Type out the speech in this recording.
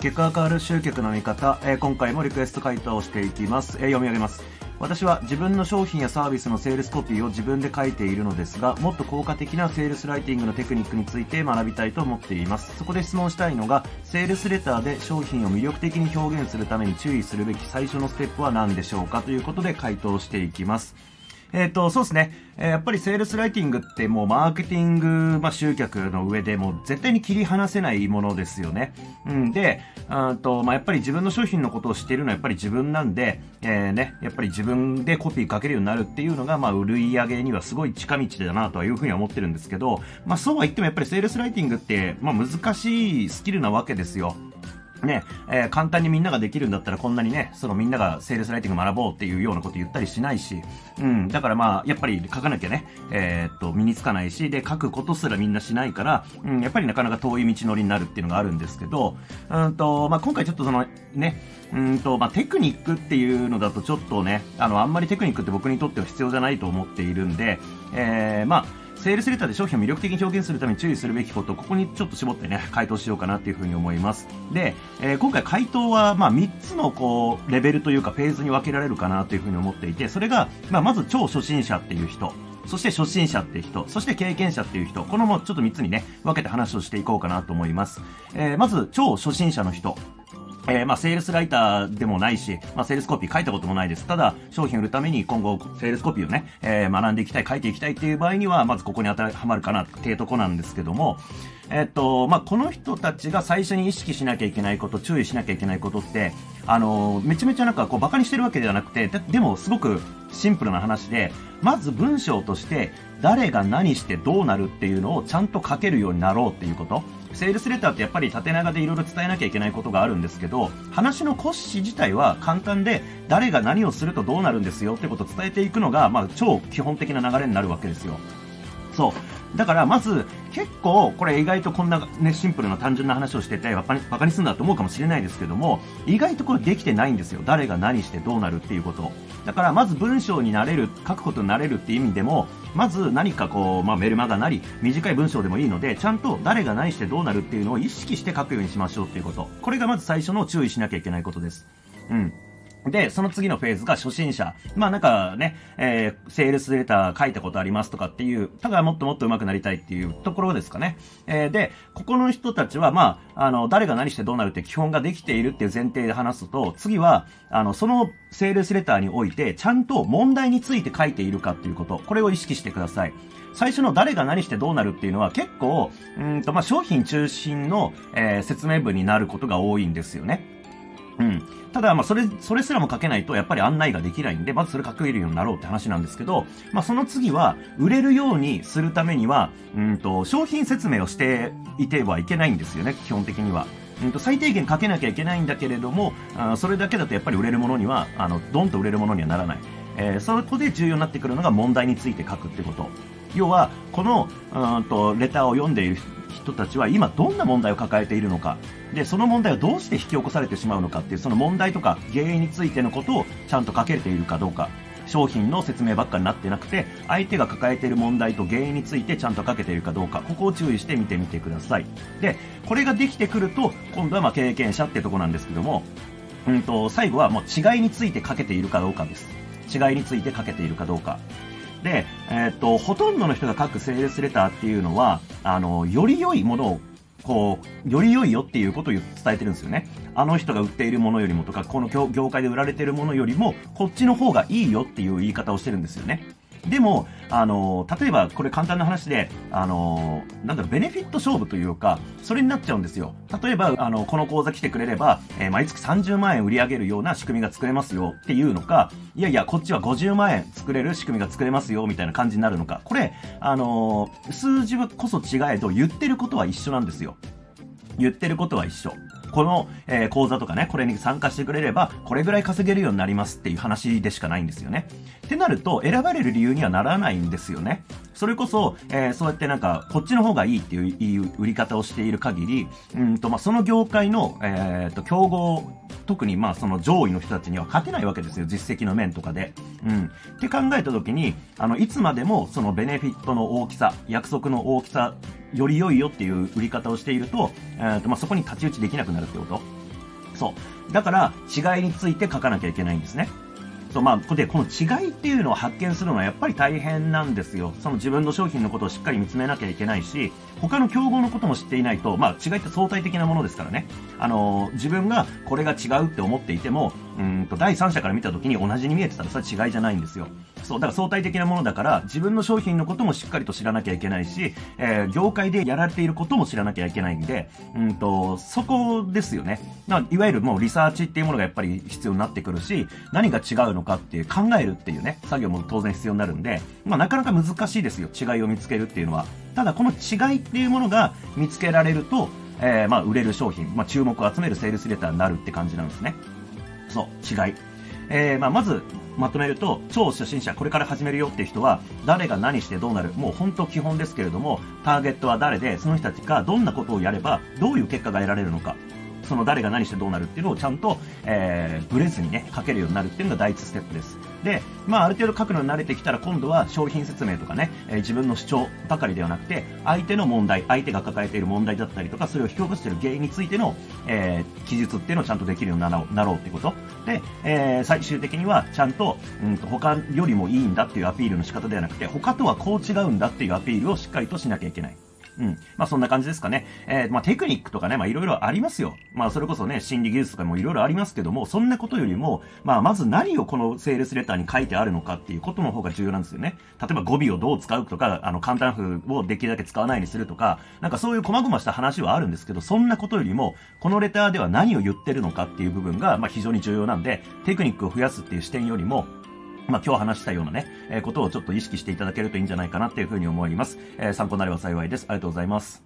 結果が変わる集客の見方、えー今回もリクエスト回答をしていきます、えー読み上げます。私は自分の商品やサービスのセールスコピーを自分で書いているのですがもっと効果的なセールスライティングのテクニックについて学びたいと思っています。そこで質問したいのがセールスレターで商品を魅力的に表現するために注意するべき最初のステップは何でしょうかということで回答していきます。えっ、と、そうですね。やっぱりセールスライティングってもうマーケティング、まあ、集客の上でもう絶対に切り離せないものですよね。うんで、あと、まあ、やっぱり自分の商品のことを知っているのはやっぱり自分なんで、えーね、やっぱり自分でコピー書けるようになるっていうのが、まあ、売り上げにはすごい近道だなとはいうふうには思ってるんですけど、まあ、そうは言ってもやっぱりセールスライティングって、まあ、難しいスキルなわけですよ。ね、えー簡単にみんなができるんだったらこんなにね、そのみんながセールスライティング学ぼうっていうようなこと言ったりしないし、うん、だからまあ、やっぱり書かなきゃね、えーっと、身につかないし、で、書くことすらみんなしないから、うん、やっぱりなかなか遠い道のりになるっていうのがあるんですけど、うんと、まあ今回ちょっとその、ね、うんと、まあテクニックっていうのだとちょっとね、あの、あんまりテクニックって僕にとっては必要じゃないと思っているんで、えー、まあ、セールスレターで商品を魅力的に表現するために注意するべきこと、ここにちょっと絞ってね、回答しようかなっていうふうに思います。で、えー今回回答は、まあ、3つのこう、レベルというかフェーズに分けられるかなというふうに思っていて、それが、まあ、まず超初心者っていう人、そして初心者っていう人、そして経験者っていう人、このもうちょっと3つにね、分けて話をしていこうかなと思います。えーまず、超初心者の人。えーまあ、セールスライターでもないし、まあ、セールスコピー書いたこともないです。ただ、商品売るために今後、セールスコピーをね、えー学んでいきたい、書いていきたいっていう場合には、まずここに当てはまるかなっていうとこなんですけども、えっと、まあ、この人たちが最初に意識しなきゃいけないこと、注意しなきゃいけないことって、あのめちゃめちゃなんかこう、バカにしてるわけではなくて、でも、すごくシンプルな話で、まず文章として、誰が何してどうなるっていうのをちゃんと書けるようになろうっていうこと。セールスレターってやっぱり縦長でいろいろ伝えなきゃいけないことがあるんですけど、話の骨子自体は簡単で、誰が何をするとどうなるんですよってことを伝えていくのが、まあ、超基本的な流れになるわけですよ。そう。だから、まず、結構、これ意外とこんなね、シンプルな単純な話をしてて、バカにバカにするんだと思うかもしれないですけども、意外とこれできてないんですよ。誰が何してどうなるっていうこと。だから、まず文章になれる、書くことになれるっていう意味でも、まず何かこう、まあ、メルマガなり、短い文章でもいいので、ちゃんと誰が何してどうなるっていうのを意識して書くようにしましょうっていうこと。これがまず最初の注意しなきゃいけないことです。うん。で、その次のフェーズが初心者。まあなんかね、えー、セールスレター書いたことありますとかっていう、ただもっともっと上手くなりたいっていうところですかね。えー、で、ここの人たちはまあ、あの、誰が何してどうなるって基本ができているっていう前提で話すと、次は、あの、そのセールスレターにおいて、ちゃんと問題について書いているかっていうこと、これを意識してください。最初の誰が何してどうなるっていうのは結構、うんと、まあ、商品中心の、えー説明文になることが多いんですよね。うん。ただ、まあ、それ、それすらも書けないと、やっぱり案内ができないんで、まずそれ書けるようになろうって話なんですけど、まあ、その次は、売れるようにするためには、うんと、商品説明をしていてはいけないんですよね、基本的には。うんと、最低限書けなきゃいけないんだけれども、あそれだけだとやっぱり売れるものには、あの、ドンと売れるものにはならない。えーそこで重要になってくるのが問題について書くってこと。要は、この、うんと、レターを読んでいる人たちは今どんな問題を抱えているのか。で、その問題をどうして引き起こされてしまうのかっていう、その問題とか原因についてのことをちゃんと書けているかどうか。商品の説明ばっかになってなくて、相手が抱えている問題と原因についてちゃんと書けているかどうか、ここを注意して見てみてください。で、これができてくると、今度はま経験者ってとこなんですけども、うんと、最後はもう違いについて書けているかどうかです。違いについて書けているかどうか。で、えーっと、ほとんどの人が書くセールスレターっていうのは、あの、より良いものを、こう、より良いよっていうことを伝えてるんですよね。あの人が売っているものよりもとか、この業界で売られてるものよりも、こっちの方がいいよっていう言い方をしてるんですよね。でも、あの、例えばこれ簡単な話で、あの、なんだろう、ベネフィット勝負というか、それになっちゃうんですよ。例えば、あの、この講座来てくれれば、えー毎月30万円売り上げるような仕組みが作れますよっていうのか、いやいや、こっちは50万円作れる仕組みが作れますよみたいな感じになるのか。これ、あの、数字こそ違えど、言ってることは一緒なんですよ。言ってることは一緒。この、えー講座とかね、これに参加してくれれば、これぐらい稼げるようになりますっていう話でしかないんですよね。ってなると、選ばれる理由にはならないんですよね。それこそ、えーそうやってなんか、こっちの方がいいっていういい売り方をしている限り、うんと、まあ、その業界の、えーと、競合、特にまあ、その上位の人たちには勝てないわけですよ、実績の面とかで。うん。って考えた時に、あの、いつまでもそのベネフィットの大きさ、約束の大きさ、より良いよっていう売り方をしていると、えーとまあ、そこに太刀打ちできなくなるってこと。そう。だから、違いについて書かなきゃいけないんですね。そう、まあ、で、この違いっていうのを発見するのはやっぱり大変なんですよ。その自分の商品のことをしっかり見つめなきゃいけないし、他の競合のことも知っていないと、まあ、違いって相対的なものですからね。あのー、自分がこれが違うって思っていても、うんと、第三者から見た時に同じに見えてたらそれは違いじゃないんですよ。そう、だから相対的なものだから、自分の商品のこともしっかりと知らなきゃいけないし、えー、業界でやられていることも知らなきゃいけないんで、うんと、そこですよね。まあ、いわゆるもうリサーチっていうものがやっぱり必要になってくるし、何が違うのかっていう考えるっていうね、作業も当然必要になるんで、まあ、なかなか難しいですよ。違いを見つけるっていうのは。ただ、この違いっっていうものが見つけられると、えー、まあ、売れる商品、まあ、注目を集めるセールスレターになるって感じなんですね。そう、違い。えー、まあ、まず、まとめると、超初心者、これから始めるよっていう人は、誰が何してどうなる、もう本当基本ですけれども、ターゲットは誰で、その人たちがどんなことをやれば、どういう結果が得られるのか、その誰が何してどうなるっていうのをちゃんと、えー、ブレずにね、書けるようになるっていうのが第一ステップです。で、まあ、ある程度書くのに慣れてきたら、今度は商品説明とかね、えー、自分の主張ばかりではなくて、相手の問題、相手が抱えている問題だったりとか、それを引き起こしている原因についての、えー、記述っていうのをちゃんとできるようになろうなろうってこと。で、えー、最終的には、ちゃんと、うんと、他よりもいいんだっていうアピールの仕方ではなくて、他とはこう違うんだっていうアピールをしっかりとしなきゃいけない。うん。まあそんな感じですかね。えー、まあテクニックとかね、まあいろいろありますよ。まあそれこそね、心理技術とかもいろいろありますけども、そんなことよりも、まあまず何をこのセールスレターに書いてあるのかっていうことの方が重要なんですよね。例えば語尾をどう使うとか、あの簡単風をできるだけ使わないようにするとか、なんかそういう細々した話はあるんですけど、そんなことよりも、このレターでは何を言ってるのかっていう部分が、まあ非常に重要なんで、テクニックを増やすっていう視点よりも、まあ、今日話したようなね、えー、ことをちょっと意識していただけるといいんじゃないかなっていうふうに思います。えー、参考になれば幸いです。ありがとうございます。